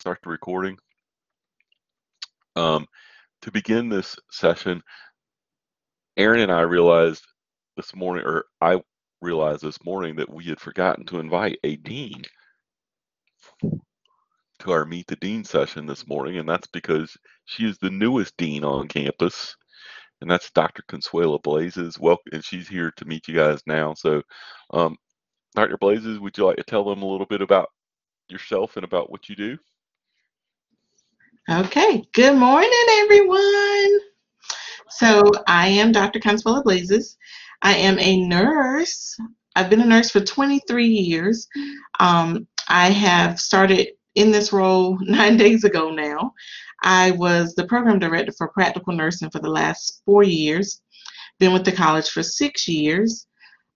start the recording. Um, to begin this session, Aaron and I realized this morning, or I realized this morning, that we had forgotten to invite a dean to our Meet the Dean session this morning, and that's because she is the newest dean on campus, and that's Dr. Consuela Blazes. Welcome, and she's here to meet you guys now. So, um, Dr. Blazes, would you like to tell them a little bit about yourself and about what you do? Okay, good morning, everyone. So, I am Dr. Consuela Blazes. I am a nurse. I've been a nurse for 23 years. Um, I have started in this role nine days ago now. I was the program director for practical nursing for the last four years, been with the college for six years.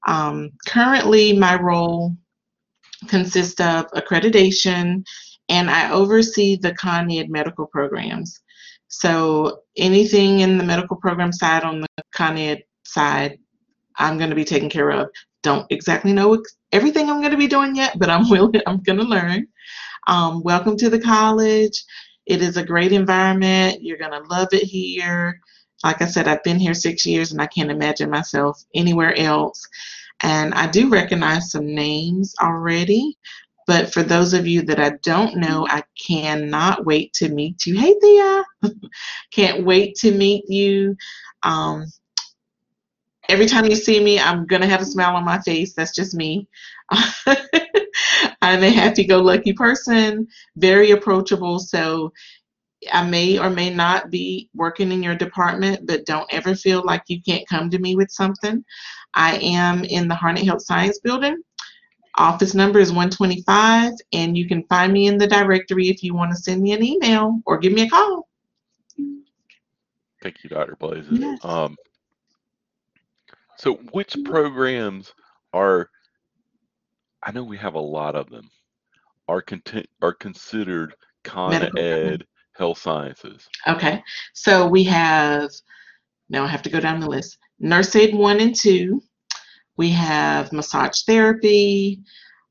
Um, currently, my role consists of accreditation and I oversee the Con Ed medical programs. So anything in the medical program side on the Con Ed side, I'm going to be taking care of. Don't exactly know everything I'm going to be doing yet, but I'm willing. I'm going to learn. Um, welcome to the college. It is a great environment. You're going to love it here. Like I said, I've been here six years and I can't imagine myself anywhere else. And I do recognize some names already. But for those of you that I don't know, I cannot wait to meet you. Hey, Thea. Can't wait to meet you. Um, every time you see me, I'm going to have a smile on my face. That's just me. I'm a happy go lucky person, very approachable. So I may or may not be working in your department, but don't ever feel like you can't come to me with something. I am in the Harnett Health Science Building. Office number is 125, and you can find me in the directory if you want to send me an email or give me a call. Thank you, Dr. Blazes. Yes. Um, so, which programs are, I know we have a lot of them, are, content, are considered Con Medical Ed Health Sciences? Okay, so we have, now I have to go down the list Nurse Aid 1 and 2, we have massage therapy,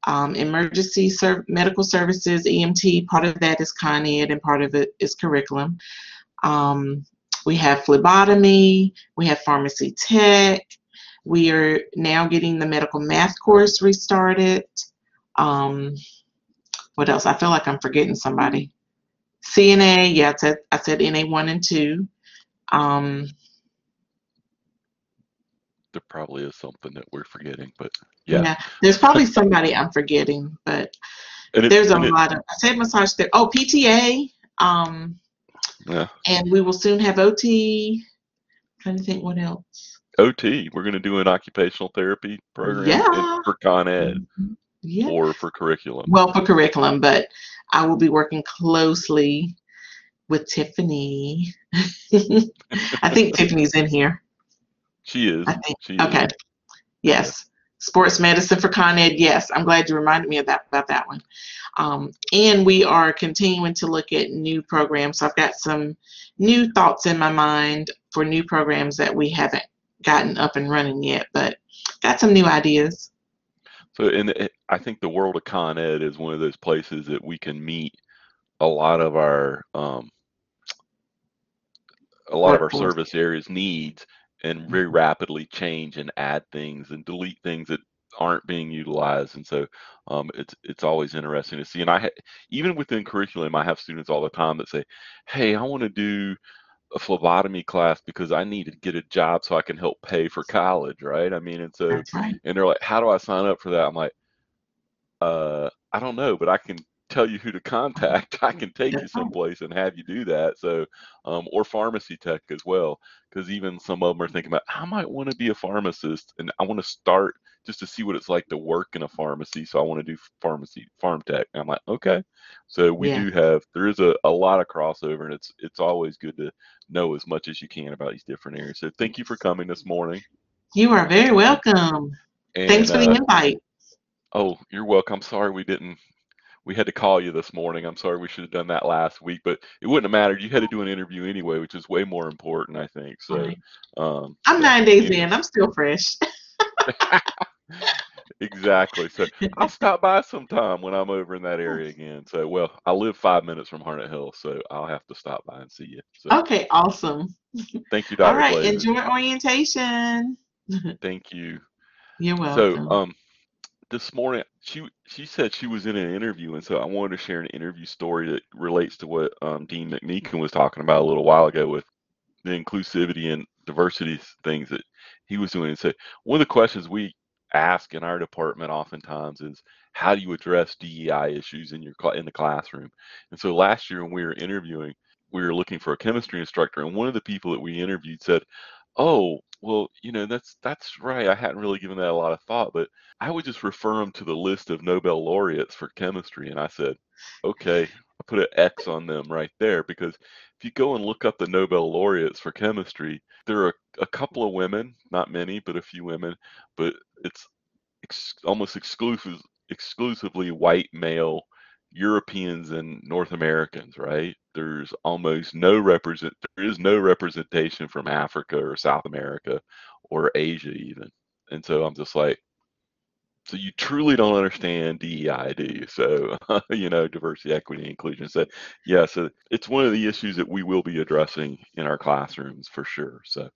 um, emergency ser- medical services, EMT. Part of that is Con Ed, and part of it is curriculum. Um, we have phlebotomy. We have pharmacy tech. We are now getting the medical math course restarted. Um, what else? I feel like I'm forgetting somebody. CNA, yeah, I said, I said NA one and two. Um, there probably is something that we're forgetting, but yeah. Yeah, there's probably somebody I'm forgetting, but it, there's a lot it, of I said massage there. Oh, PTA. Um, yeah. And we will soon have OT. I'm trying to think what else. OT. We're going to do an occupational therapy program yeah. for Con Ed mm-hmm. yeah. or for curriculum. Well, for curriculum, but I will be working closely with Tiffany. I think Tiffany's in here. She is. I think. She okay. Is. Yes. Sports medicine for Con Ed. Yes, I'm glad you reminded me of that about that one. Um, and we are continuing to look at new programs. So I've got some new thoughts in my mind for new programs that we haven't gotten up and running yet, but got some new ideas. So, and I think the world of Con Ed is one of those places that we can meet a lot of our um, a lot of our service areas needs and very mm-hmm. rapidly change and add things and delete things that aren't being utilized and so um, it's it's always interesting to see and i ha- even within curriculum i have students all the time that say hey i want to do a phlebotomy class because i need to get a job so i can help pay for college right i mean and so right. and they're like how do i sign up for that i'm like uh i don't know but i can tell you who to contact, I can take you someplace and have you do that. So, um, or pharmacy tech as well, because even some of them are thinking about I might want to be a pharmacist and I want to start just to see what it's like to work in a pharmacy. So I want to do pharmacy, pharm tech. And I'm like, okay. So we yeah. do have there is a, a lot of crossover, and it's it's always good to know as much as you can about these different areas. So thank you for coming this morning. You are very welcome. And, Thanks for the uh, invite. Oh, you're welcome. Sorry we didn't we had to call you this morning. I'm sorry we should have done that last week, but it wouldn't have mattered. You had to do an interview anyway, which is way more important, I think. So um, I'm nine days in. I'm still fresh. exactly. So I'll stop by sometime when I'm over in that area again. So, well, I live five minutes from Harnett Hill, so I'll have to stop by and see you. So, Okay, awesome. thank you, Dr. All right, enjoy orientation. Thank you. You're welcome. So, um, this morning she she said she was in an interview, and so I wanted to share an interview story that relates to what um, Dean McMeekin was talking about a little while ago with the inclusivity and diversity things that he was doing. And so, one of the questions we ask in our department oftentimes is, how do you address DEI issues in your in the classroom? And so, last year when we were interviewing, we were looking for a chemistry instructor, and one of the people that we interviewed said, "Oh, well, you know, that's that's right. I hadn't really given that a lot of thought, but I would just refer them to the list of Nobel laureates for chemistry." And I said, "Okay." I put an X on them right there because if you go and look up the Nobel laureates for chemistry, there are a couple of women, not many, but a few women, but it's ex- almost exclusive, exclusively white male Europeans and North Americans, right? There's almost no represent there is no representation from Africa or South America or Asia even. And so I'm just like, so you truly don't understand DEI, do you? So, you know, diversity, equity, inclusion. So, yeah, so it's one of the issues that we will be addressing in our classrooms for sure. So,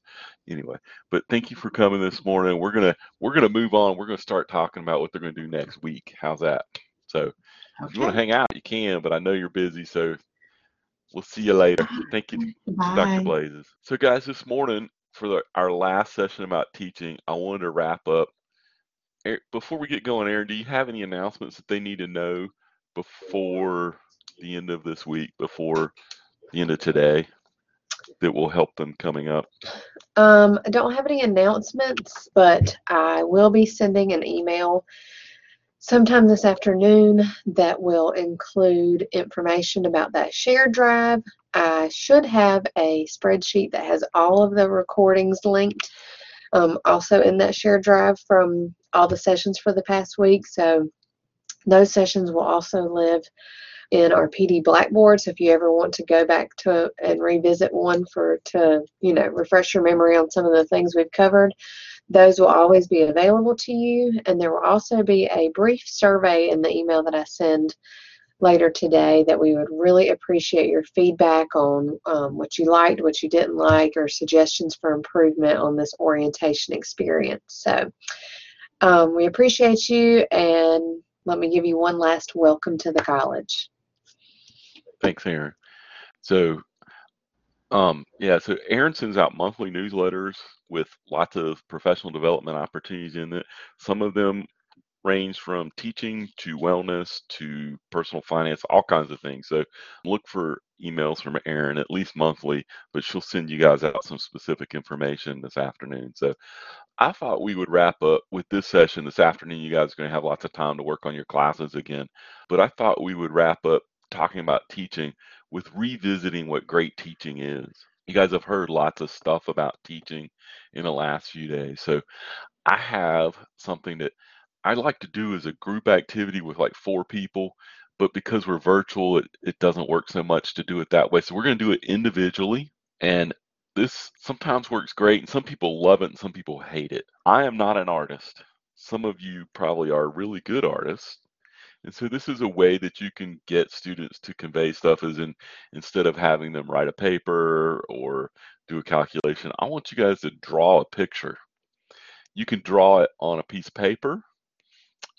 anyway, but thank you for coming this morning. We're gonna we're gonna move on. We're gonna start talking about what they're gonna do next week. How's that? So, if you want to hang out, you can, but I know you're busy, so we'll see you later. Thank you, Dr. Blazes. So, guys, this morning for the, our last session about teaching, I wanted to wrap up. Before we get going, Aaron, do you have any announcements that they need to know before the end of this week, before the end of today, that will help them coming up? Um, I don't have any announcements, but I will be sending an email sometime this afternoon that will include information about that shared drive. I should have a spreadsheet that has all of the recordings linked um, also in that shared drive from all the sessions for the past week. So those sessions will also live in our PD Blackboard. So if you ever want to go back to and revisit one for to you know refresh your memory on some of the things we've covered, those will always be available to you. And there will also be a brief survey in the email that I send later today that we would really appreciate your feedback on um, what you liked, what you didn't like, or suggestions for improvement on this orientation experience. So um, we appreciate you, and let me give you one last welcome to the college. Thanks, Aaron. So, um, yeah, so Aaron sends out monthly newsletters with lots of professional development opportunities in it. Some of them range from teaching to wellness to personal finance, all kinds of things. So look for emails from Erin at least monthly, but she'll send you guys out some specific information this afternoon. So I thought we would wrap up with this session this afternoon. You guys are going to have lots of time to work on your classes again, but I thought we would wrap up talking about teaching with revisiting what great teaching is. You guys have heard lots of stuff about teaching in the last few days. So I have something that I like to do as a group activity with like four people, but because we're virtual, it, it doesn't work so much to do it that way. So we're going to do it individually. And this sometimes works great, and some people love it and some people hate it. I am not an artist. Some of you probably are really good artists. And so this is a way that you can get students to convey stuff as in instead of having them write a paper or do a calculation, I want you guys to draw a picture. You can draw it on a piece of paper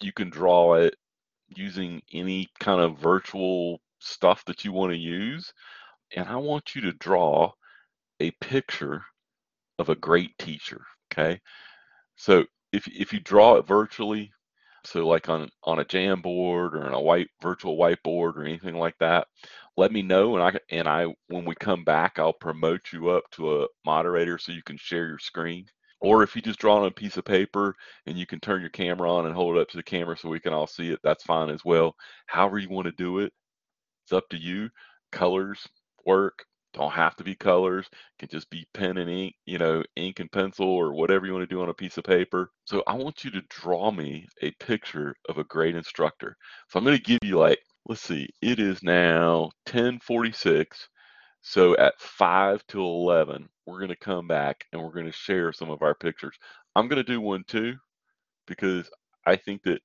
you can draw it using any kind of virtual stuff that you want to use. And I want you to draw a picture of a great teacher. Okay. So if, if you draw it virtually, so like on, on a Jamboard or on a white virtual whiteboard or anything like that, let me know and I and I when we come back I'll promote you up to a moderator so you can share your screen. Or if you just draw on a piece of paper and you can turn your camera on and hold it up to the camera so we can all see it, that's fine as well. However you want to do it, it's up to you. Colors work. Don't have to be colors. Can just be pen and ink, you know, ink and pencil or whatever you want to do on a piece of paper. So I want you to draw me a picture of a great instructor. So I'm going to give you like, let's see, it is now 1046. So at 5 to 11, we're going to come back and we're going to share some of our pictures. I'm going to do one too because I think that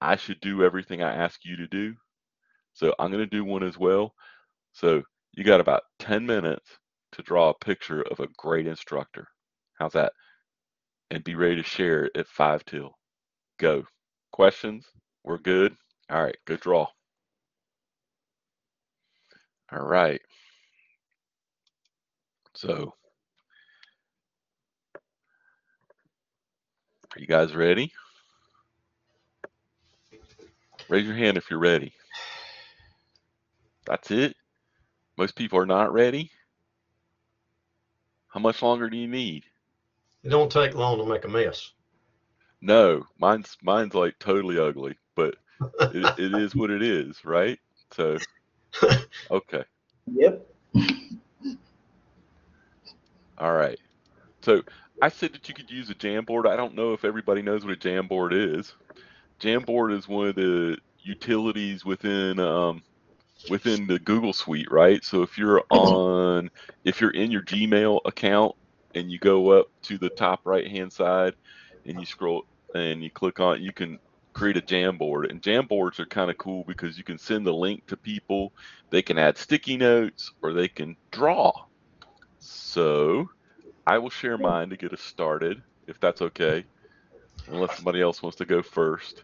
I should do everything I ask you to do. So I'm going to do one as well. So you got about 10 minutes to draw a picture of a great instructor. How's that? And be ready to share it at 5 till. Go. Questions? We're good? All right, good draw. All right. So, are you guys ready? Raise your hand if you're ready. That's it. Most people are not ready. How much longer do you need? It don't take long to make a mess. No, mine's mine's like totally ugly, but it, it is what it is, right? So, okay, Yep. all right. So I said that you could use a Jamboard. I don't know if everybody knows what a Jamboard is. Jamboard is one of the utilities within um, within the Google Suite, right? So if you're on, if you're in your Gmail account and you go up to the top right hand side and you scroll and you click on, you can create a Jamboard. And Jamboards are kind of cool because you can send the link to people. They can add sticky notes or they can draw. So I will share mine to get us started, if that's okay, unless somebody else wants to go first.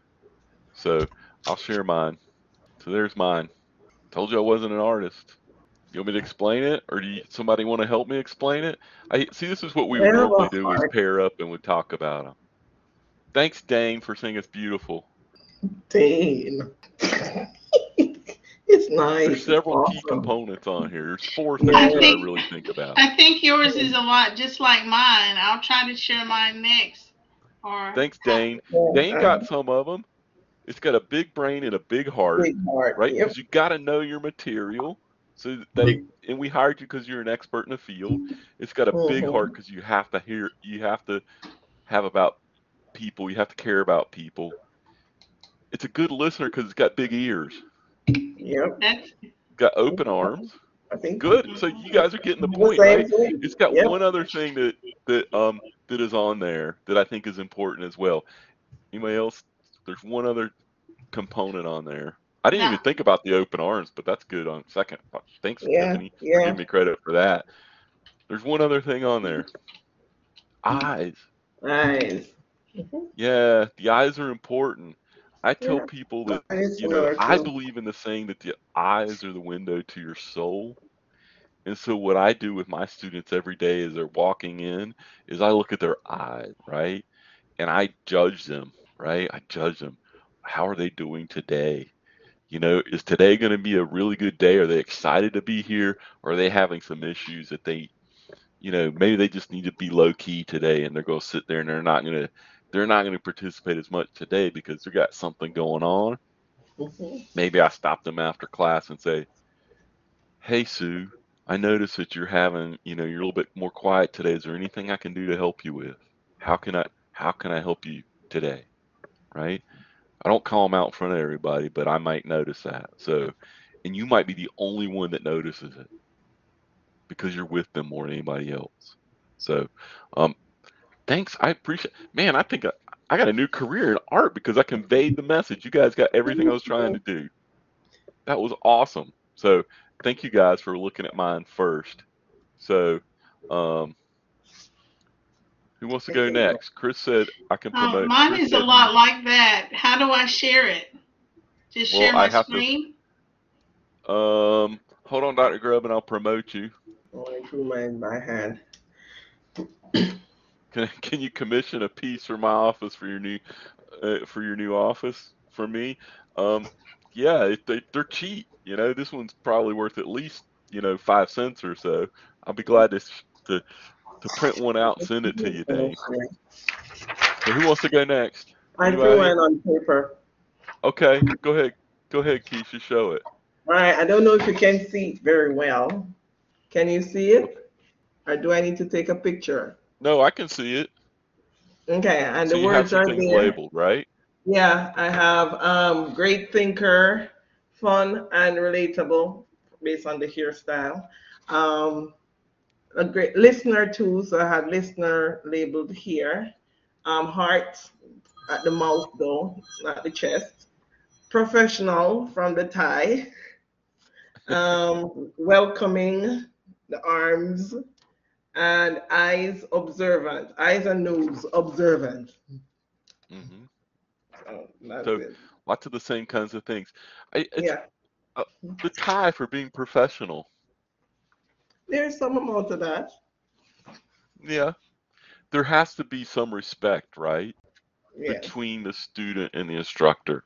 So I'll share mine. So there's mine. Told you I wasn't an artist. You want me to explain it, or do you, somebody want to help me explain it? I see. This is what we would Yeah, normally well, do: is pair up and we talk about them. Thanks, Dane, for saying it's beautiful. Dane, it's nice. There's several key components on here. There's four things I that I really think about. I think yours is a lot just like mine. I'll try to share mine next. Or Thanks, Dane. Yeah, Dane got some of them. It's got a big brain and a big heart. big heart. right? Yep. Because you got to know your material. So they and we hired you because you're an expert in the field. It's got a big Mhm. heart because you have to hear, you have to have about people. You have to care about people. It's a good listener because it's got big ears, Yep. got open arms. I think Good. So you guys are getting the the point, same right? It's got Yep. one other thing that that um that is on there that I think is important as well. Anybody else? There's one other component on there. I didn't Yeah. even think about the open arms, but that's good on second. Thanks, Yeah, Tiffany, for giving me credit for that. There's one other thing on there. Eyes. Mhm. Yeah, the eyes are important. I tell Yeah. people that Eyes you know, I believe in the saying that the eyes are the window to your soul. And so what I do with my students every day as they're walking in is I look at their eyes, right? And I judge them, right? I judge them. How are they doing today? You know, is today going to be a really good day? Are they excited to be here? Or are they having some issues that they, you know, maybe they just need to be low key today and they're going to sit there and they're not going to they're not going to participate as much today because they've got something going on. Mhm. Maybe I stop them after class and say, "Hey Sue, I noticed that you're having, you know, you're a little bit more quiet today. Is there anything I can do to help you with? How can I how can I help you today?" Right? I don't call them out in front of everybody, but I might notice that. So, and you might be the only one that notices it because you're with them more than anybody else. So, um, thanks. I appreciate. Man, I think I, I got a new career in art because I conveyed the message. You guys got everything I was trying to do. That was awesome. So, thank you guys for looking at mine first. So, um, who wants to go next? Chris said I can uh, promote. mine Chris is a lot you- like that. How do I share it? Just Well, share I my have to- screen. Um, hold on, Dr. Grubb, and I'll promote you. Going through my my hand. Can can you commission a piece for my office for your new uh, for your new office for me? Um, yeah, it, they they're cheap. You know, this one's probably worth at least you know five cents or so. I'll be glad to to to print one out and send it to you, Dave. So who wants to go next? I drew Anybody? mine on paper. Okay, go ahead. Go ahead, Keisha. Show it. All right. I don't know if you can see it very well. Can you see it? Or do I need to take a picture? No, I can see it. Okay. And So the you have words some are things there. labeled, right? Yeah, I have um, great thinker, fun and relatable based on the hairstyle. Um, a great listener too, so I have listener labeled here. Um, heart, at the mouth though, not the chest. Professional from the tie. Um, welcoming, the arms, and eyes observant. Eyes and nose observant. hmm So that's So, it. Lots of the same kinds of things. I, it's Yeah, the tie for being professional. There's some amount of that. Yeah. There has to be some respect, right? Yes. between the student and the instructor.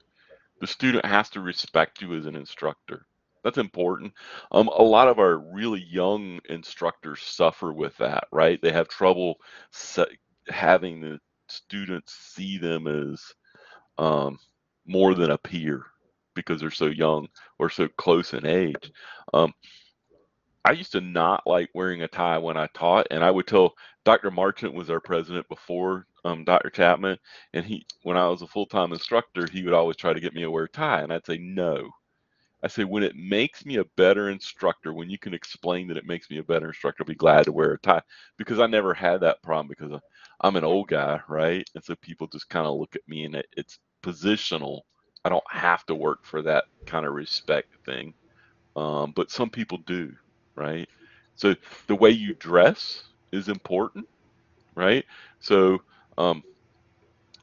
The student has to respect you as an instructor. That's important. Um, a lot of our really young instructors suffer with that, right? They have trouble se- having the students see them as um, more than a peer because they're so young or so close in age. Um, I used to not like wearing a tie when I taught, and I would tell Dr. Marchant was our president before um, Dr. Chapman, and he, when I was a full-time instructor, he would always try to get me to wear a tie, and I'd say no. I say when it makes me a better instructor, when you can explain that it makes me a better instructor, I'll be glad to wear a tie because I never had that problem because I'm an old guy, right? And so people just kind of look at me, and it, it's positional. I don't have to work for that kind of respect thing, um, but some people do, right? So the way you dress is important, right? So um,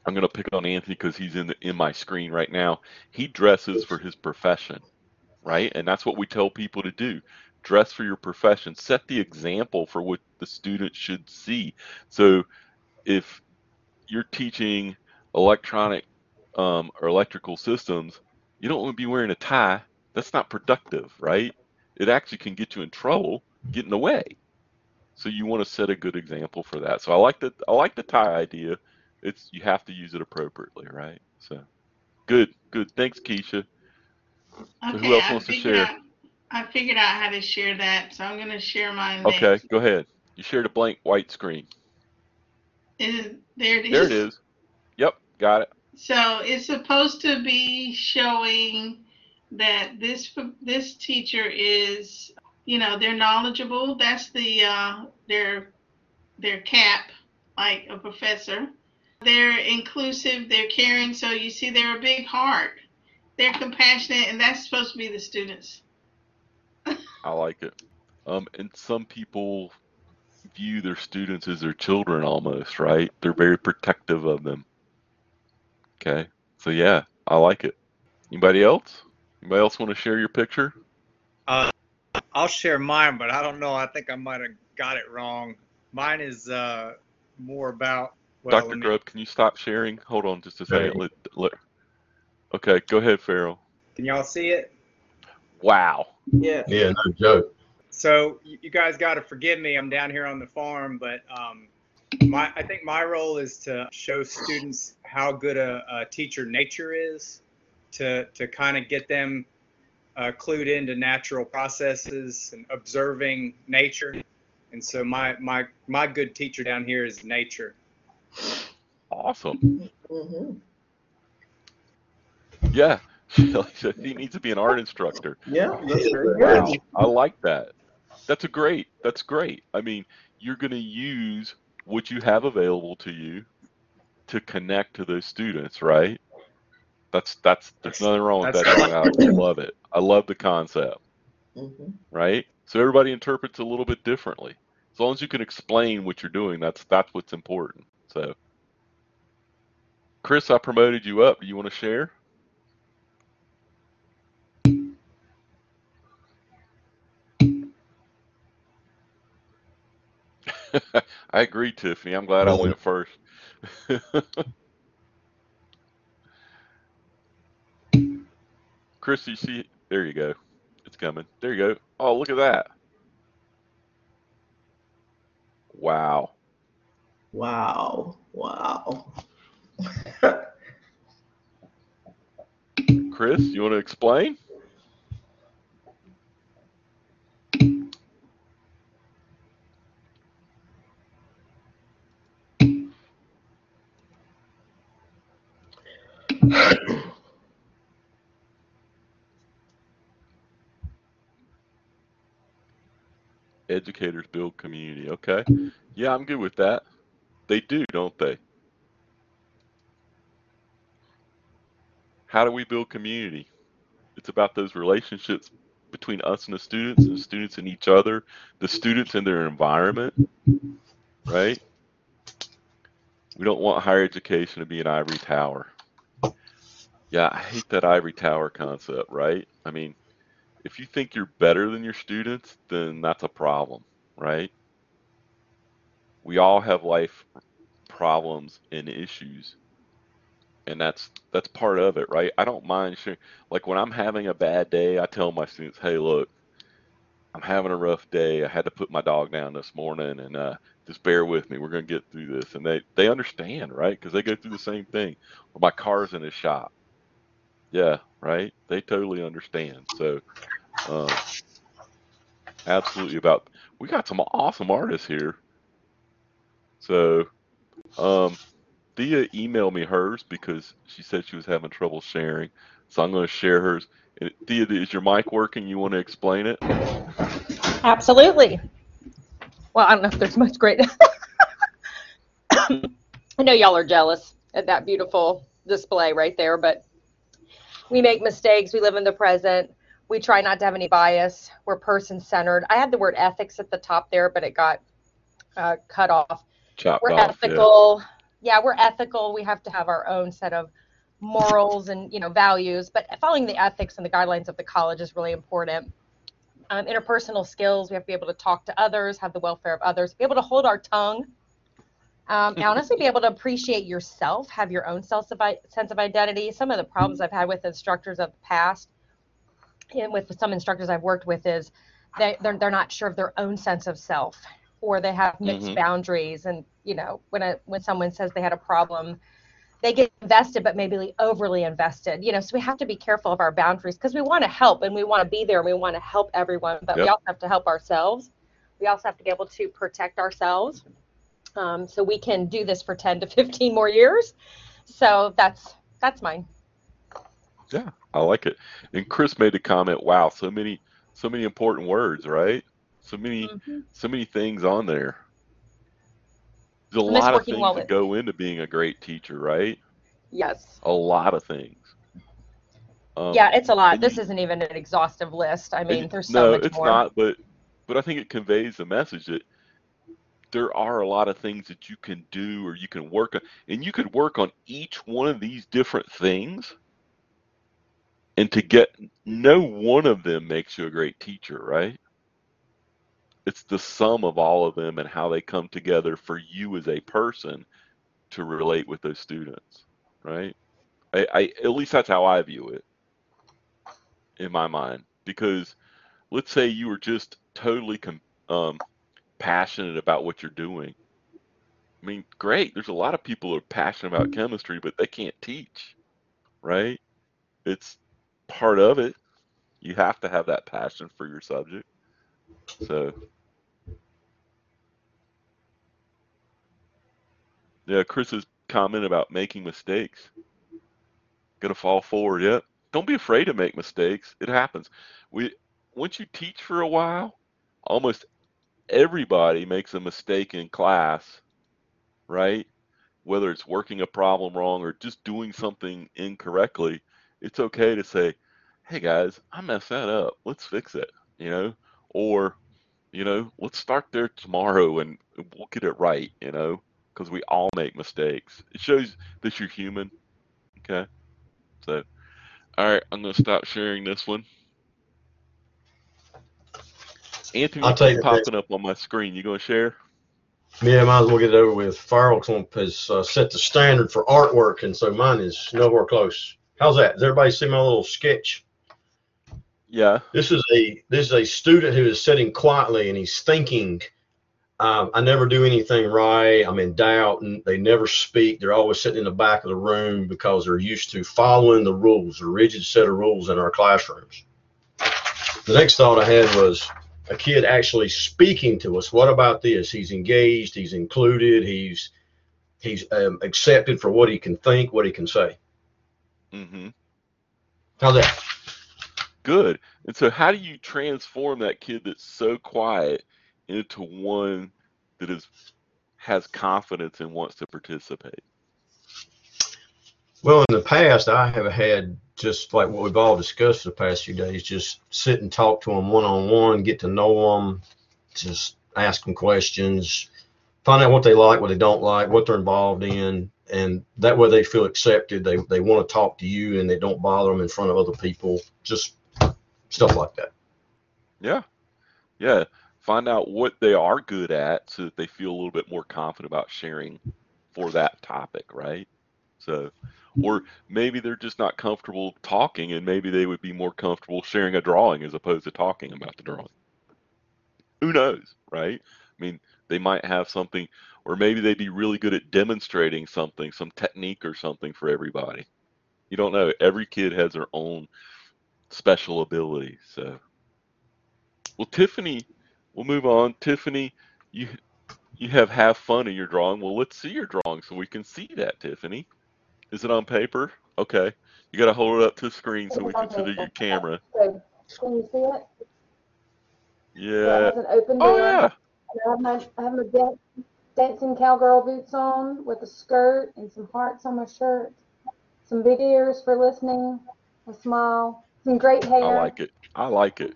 I'm going to pick on Anthony because he's in the, in my screen right now. He dresses for his profession, right? And that's what we tell people to do. Dress for your profession. Set the example for what the student should see. So if you're teaching electronic um, or electrical systems, you don't want to be wearing a tie. That's not productive, right? It actually can get you in trouble, get in the way. So you want to set a good example for that. So I like the I like the tie idea. It's you have to use it appropriately, right? So good, good. Thanks, Keisha. So Okay, who else I wants to share? out, I figured out how to share that, so I'm gonna share mine Okay, next. go ahead. You shared a blank white screen. Is, there it is. There it is. Yep, got it. So it's supposed to be showing that this this teacher is, you know, they're knowledgeable. That's the uh, their their cap, like a professor. They're inclusive. They're caring. So you see, they're a big heart. They're compassionate, and that's supposed to be the students. I like it. Um, and some people view their students as their children almost, right? They're very protective of them. Okay. So yeah, I like it. Anybody else? Anybody else want to share your picture? Uh, I'll share mine, but I don't know. I think I might have got it wrong. Mine is uh, more about. Well, Dr. let me- can you stop sharing? Hold on just a second. Let, let, okay, go ahead, Farrell. Can y'all see it? Wow. Yeah. Yeah, no joke. So you you guys got to forgive me. I'm down here on the farm, but um, my I think my role is to show students how good a, a teacher nature is, to to kind of get them uh, clued into natural processes and observing nature. And so my my my good teacher down here is nature. Awesome. hmm Yeah. he needs to be an art instructor. Yeah, that's very Wow. I like that. That's a great. That's great. I mean, you're going to use what you have available to you to connect to those students, right? That's that's there's nothing wrong with that. That's- at all. I love it. I love the concept, Mhm. right? So everybody interprets a little bit differently. As long as you can explain what you're doing, that's that's what's important. So, Chris, I promoted you up. Do you want to share? I agree, Tiffany. I'm glad I went first. Chris, you see, there you go. It's coming. There you go. Oh, look at that. Wow. Wow. Wow. Chris, you want to explain? Educators build community. Okay. Yeah, I'm good with that. They do, don't they? how do we build community? It's about those relationships between us and the students, and the students and each other, the students and their environment, right? We don't want higher education to be an ivory tower. Yeah, I hate that ivory tower concept, right? I mean, if you think you're better than your students, then that's a problem, right? We all have life problems and issues and that's that's part of it right? I don't mind sharing like when i'm having a bad day i tell my students hey look i'm having a rough day. I had to put my dog down this morning and uh, just bear with me. We're going to get through this. And they they understand right? Because they go through the same thing. Or my car's in a shop yeah right they totally understand so um, absolutely about we got some awesome artists here so um, Thea emailed me hers because she said she was having trouble sharing. So I'm going to share hers. Thea, is your mic working? You want to explain it? Absolutely. Well, I don't know if there's much great. I know y'all are jealous at that beautiful display right there, but we make mistakes. We live in the present. We try not to have any bias. We're person centered. I had the word ethics at the top there, but it got uh, cut off. Chopped we're off, ethical. Yeah yeah, we're ethical. We have to have our own set of morals and you know values, but following the ethics and the guidelines of the college is really important. Um, interpersonal skills, we have to be able to talk to others, have the welfare of others, be able to hold our tongue, um, and honestly be able to appreciate yourself, have your own self sense of identity. Some of the problems I've had with instructors of the past, and with some instructors I've worked with, is they, they're, they're not sure of their own sense of self or they have mixed mm-hmm. boundaries and you know when a when someone says they had a problem they get invested but maybe overly invested you know so we have to be careful of our boundaries because we want to help and we want to be there and we want to help everyone but yep. we also have to help ourselves we also have to be able to protect ourselves um, so we can do this for 10 to 15 more years so that's that's mine yeah i like it and chris made a comment wow so many so many important words right so many, mm-hmm. so many things on there. There's a lot of things well that go into being a great teacher, right? Yes. A lot of things. Um, yeah, it's a lot. This you, isn't even an exhaustive list. I mean, there's so no, much it's more. not. But but I think it conveys the message that there are a lot of things that you can do or you can work on, and you could work on each one of these different things. And to get no one of them makes you a great teacher, right? it's the sum of all of them and how they come together for you as a person to relate with those students right I, I at least that's how i view it in my mind because let's say you were just totally com- um, passionate about what you're doing i mean great there's a lot of people who are passionate about chemistry but they can't teach right it's part of it you have to have that passion for your subject so Yeah, Chris's comment about making mistakes. Gonna fall forward. Yep. Don't be afraid to make mistakes. It happens. We once you teach for a while, almost everybody makes a mistake in class, right? Whether it's working a problem wrong or just doing something incorrectly, it's okay to say, "Hey guys, I messed that up. Let's fix it." You know, or you know, let's start there tomorrow and we'll get it right. You know, because we all make mistakes. It shows that you're human. Okay. So, all right, I'm going to stop sharing this one. Anthony, I'll tell you popping up on my screen. You going to share? Yeah, might as well get it over with. Farrell has uh, set the standard for artwork, and so mine is nowhere close. How's that? Does everybody see my little sketch? Yeah. This is a this is a student who is sitting quietly and he's thinking um, I never do anything right. I'm in doubt, and they never speak. They're always sitting in the back of the room because they're used to following the rules, a rigid set of rules in our classrooms. The next thought I had was a kid actually speaking to us. What about this? He's engaged. He's included. He's he's um, accepted for what he can think, what he can say. Mm-hmm. How's that? Good. And so, how do you transform that kid that's so quiet into one that is has confidence and wants to participate? Well, in the past, I have had just like what we've all discussed the past few days, just sit and talk to them one on one, get to know them, just ask them questions, find out what they like, what they don't like, what they're involved in, and that way they feel accepted. They they want to talk to you, and they don't bother them in front of other people. Just stuff like that. Yeah. Yeah. Find out what they are good at so that they feel a little bit more confident about sharing for that topic, right? So, or maybe they're just not comfortable talking and maybe they would be more comfortable sharing a drawing as opposed to talking about the drawing. Who knows, right? I mean, they might have something, or maybe they'd be really good at demonstrating something, some technique or something for everybody. You don't know. Every kid has their own special ability. So, well, Tiffany, we'll move on. Tiffany, you you have have fun in your drawing. Well, let's see your drawing so we can see that, Tiffany. Is it on paper? Okay. You got to hold it up to the screen so we can see your camera. So, can you see it? Yeah. An open Oh yeah. I have my, I have my dan- dancing cowgirl boots on with a skirt and some hearts on my shirt, some big ears for listening, a smile, some great hair. I like it. I like it.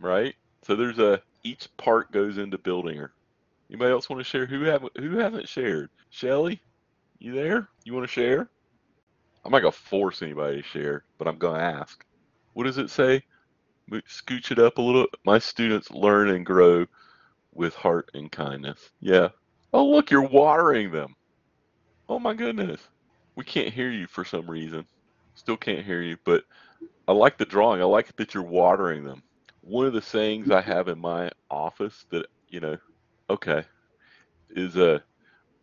Right. So there's a each part goes into building her. Anybody else want to share? Who haven't Who hasn't shared? Shelly, you there? You want to share? I'm not gonna force anybody to share, but I'm gonna ask. What does it say? Scooch it up a little. My students learn and grow with heart and kindness. Yeah. Oh look, you're watering them. Oh my goodness. We can't hear you for some reason. Still can't hear you, but I like the drawing. I like that you're watering them. One of the sayings I have in my office that, you know, okay, is uh,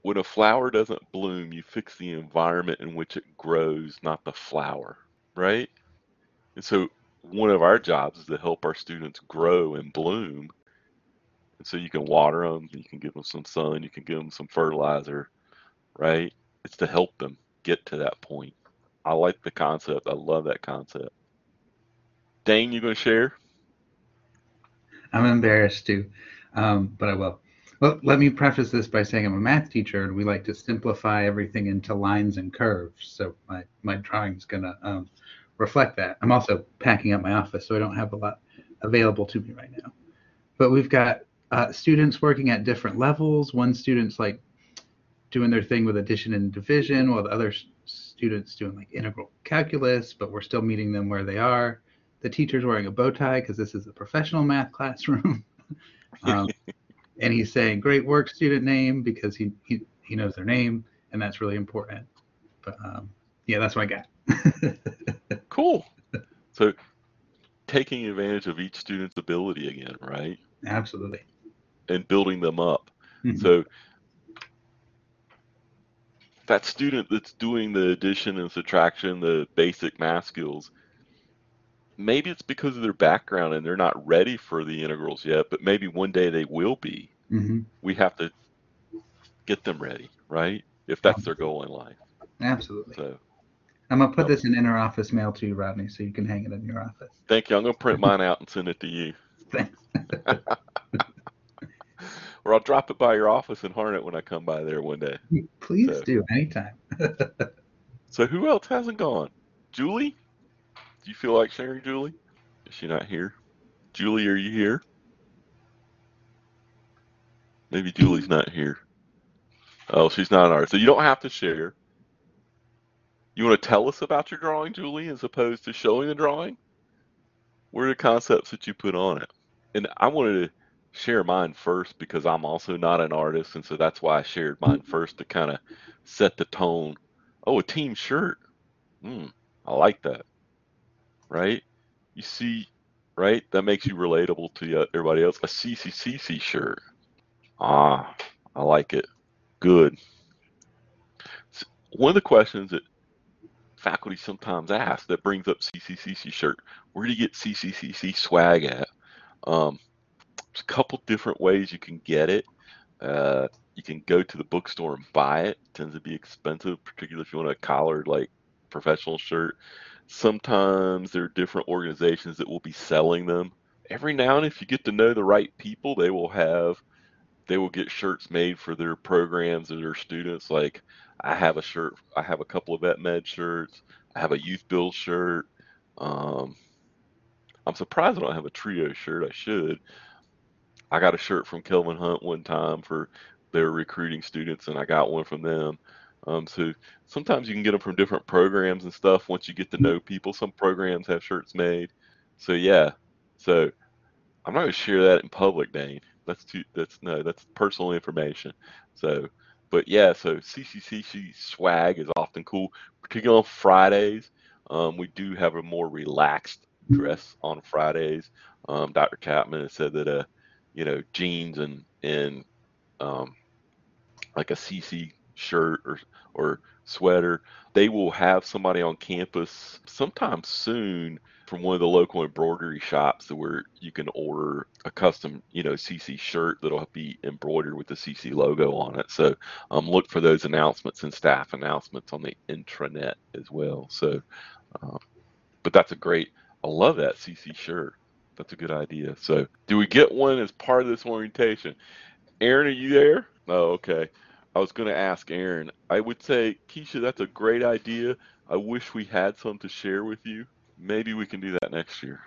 when a flower doesn't bloom, you fix the environment in which it grows, not the flower, right? And so one of our jobs is to help our students grow and bloom. And so you can water them, you can give them some sun, you can give them some fertilizer, right? It's to help them get to that point. I like the concept. I love that concept. Dane, you gonna share? I'm embarrassed to, um, but I will. Well, let me preface this by saying I'm a math teacher, and we like to simplify everything into lines and curves. So my my drawing's gonna um, reflect that. I'm also packing up my office, so I don't have a lot available to me right now. But we've got uh, students working at different levels. One student's like doing their thing with addition and division, while the other students doing like integral calculus. But we're still meeting them where they are. The teacher's wearing a bow tie because this is a professional math classroom. um, and he's saying great work student name because he, he he knows their name and that's really important but um yeah that's what i got Cool. So taking advantage of each student's ability again, right? absolutely And building them up. Mhm. So that student that's doing the addition and subtraction, the basic math skills, maybe it's because of their background and they're not ready for the integrals yet, but maybe one day they will be. hmm We have to get them ready, right? If that's their goal in life. absolutely So i'm gonna put this in inner office mail to you rodney so you can hang it in your office thank you. I'm gonna print mine out and send it to you. thanks Or I'll drop it by your office and in Harnett when I come by there one day. please So- do anytime So who else hasn't gone? Julie? Do you feel like sharing, Julie? Is she not here? Julie, are you here? Maybe Julie's not here. Oh, she's not ours. So you don't have to share. You want to tell us about your drawing, Julie, as opposed to showing the drawing? What are the concepts that you put on it? And I wanted to share mine first because I'm also not an artist, and so that's why I shared mine first to kind of set the tone. Oh, a team shirt. Hmm, I like that. Right? You see, right? That makes you relatable to everybody else. A CCCC shirt. Ah, I like it. Good. One of the questions that faculty sometimes ask that brings up CCCC shirt, where do you get CCCC swag at? Um, there's a couple different ways you can get it. Uh, you can go to the bookstore and buy it. it. Tends to be expensive, particularly if you want a collared like professional shirt. Sometimes there are different organizations that will be selling them. Every now and if you get to know the right people, they will have they will get shirts made for their programs or their students. Like I have a shirt. I have a couple of vet med shirts. I have a youth build shirt. Um, I'm surprised I don't have a trio shirt. I should. I got a shirt from Kelvin Hunt one time for their recruiting students, and I got one from them. Um, so sometimes you can get them from different programs and stuff once you get to know people. Some programs have shirts made. So yeah. So I'm not gonna share that in public, Dane. That's too. That's no. That's personal information. So, but yeah. So CCCC swag is often cool, particularly on Fridays. Um, we do have a more relaxed dress on Fridays. Um, Dr. Chapman has said that uh, you know, jeans and and um, like a CC shirt or or sweater. They will have somebody on campus sometime soon from one of the local embroidery shops where you can order a custom, you know, CC shirt that'll be embroidered with the CC logo on it. So um, look for those announcements and staff announcements on the intranet as well. So, um, but that's a great. I love that CC shirt. That's a good idea. So, do we get one as part of this orientation? Aaron, are you there? Oh, okay. I was going to ask Aaron. I would say, Keisha, that's a great idea. I wish we had some to share with you. Maybe we can do that next year.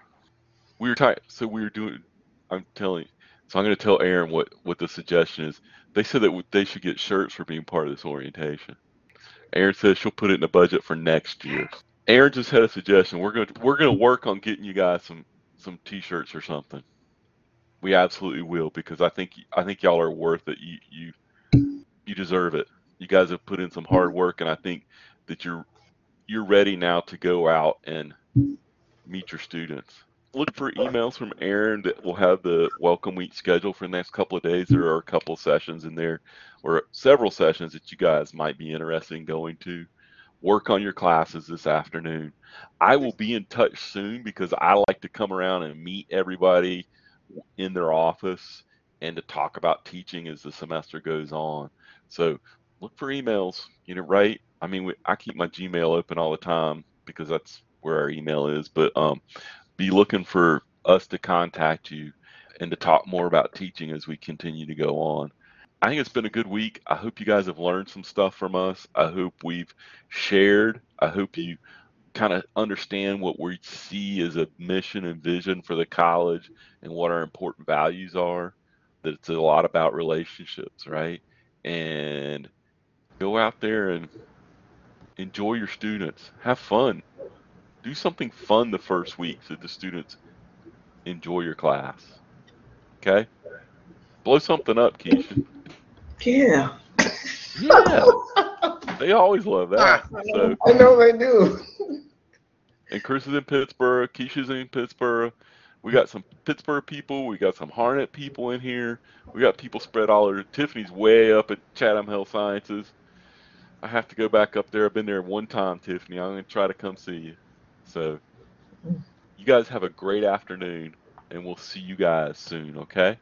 We were talking, so we were doing. I'm telling. You, so I'm going to tell Aaron what what the suggestion is. They said that they should get shirts for being part of this orientation. Aaron says she'll put it in the budget for next year. Aaron just had a suggestion. We're going to we're going to work on getting you guys some some t-shirts or something. We absolutely will because I think I think y'all are worth it. You you you deserve it. You guys have put in some hard work, and I think that you're you're ready now to go out and meet your students. Look for emails from Aaron that will have the welcome week schedule for the next couple of days. There are a couple of sessions in there, or several sessions that you guys might be interested in going to. Work on your classes this afternoon. I will be in touch soon because I like to come around and meet everybody in their office and to talk about teaching as the semester goes on. So look for emails, you know, right? I mean, we, I keep my Gmail open all the time because that's where our email is, but um, be looking for us to contact you and to talk more about teaching as we continue to go on. I think it's been a good week. I hope you guys have learned some stuff from us. I hope we've shared. I hope you kind of understand what we see as a mission and vision for the college and what our important values are. That it's a lot about relationships, right? And go out there and enjoy your students. Have fun. Do something fun the first week so the students enjoy your class. Okay? Blow something up, Keisha. Yeah. Yeah. they always love that. Ah. So I know they do. and Chris is in Pittsboro, Keisha's in Pittsboro. We got some Pittsboro people, we got some Harnett people in here. We got people spread all over. Tiffany's way up at Chatham Health Sciences. I have to go back up there. I've been there one time, Tiffany. I'm gonna try to come see you. So you guys have a great afternoon and we'll see you guys soon, okay?